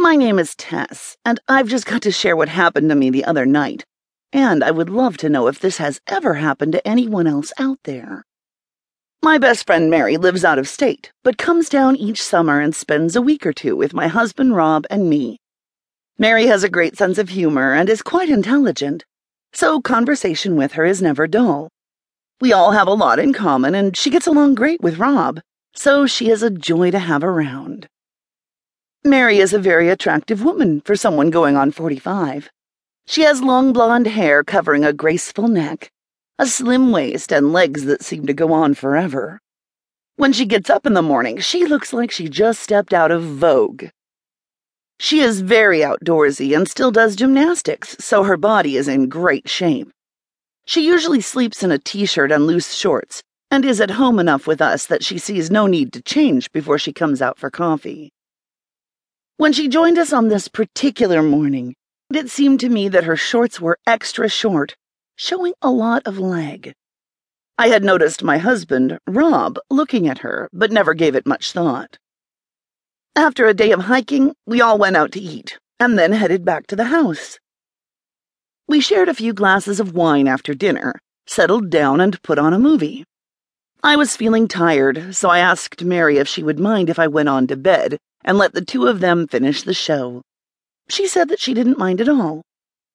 My name is Tess, and I've just got to share what happened to me the other night. And I would love to know if this has ever happened to anyone else out there. My best friend Mary lives out of state, but comes down each summer and spends a week or two with my husband Rob and me. Mary has a great sense of humor and is quite intelligent, so conversation with her is never dull. We all have a lot in common, and she gets along great with Rob, so she is a joy to have around. Mary is a very attractive woman for someone going on 45. She has long blonde hair covering a graceful neck, a slim waist, and legs that seem to go on forever. When she gets up in the morning, she looks like she just stepped out of Vogue. She is very outdoorsy and still does gymnastics, so her body is in great shape. She usually sleeps in a t shirt and loose shorts, and is at home enough with us that she sees no need to change before she comes out for coffee. When she joined us on this particular morning, it seemed to me that her shorts were extra short, showing a lot of leg. I had noticed my husband, Rob, looking at her, but never gave it much thought. After a day of hiking, we all went out to eat, and then headed back to the house. We shared a few glasses of wine after dinner, settled down, and put on a movie. I was feeling tired, so I asked Mary if she would mind if I went on to bed and let the two of them finish the show. She said that she didn't mind at all,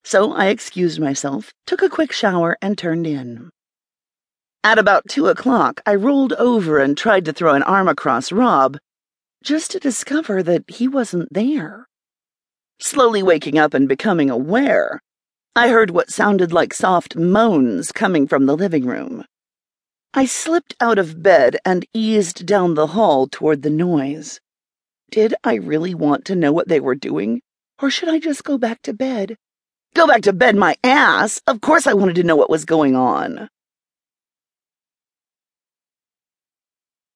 so I excused myself, took a quick shower, and turned in. At about two o'clock, I rolled over and tried to throw an arm across Rob, just to discover that he wasn't there. Slowly waking up and becoming aware, I heard what sounded like soft moans coming from the living room. I slipped out of bed and eased down the hall toward the noise. Did I really want to know what they were doing? Or should I just go back to bed? Go back to bed, my ass! Of course I wanted to know what was going on.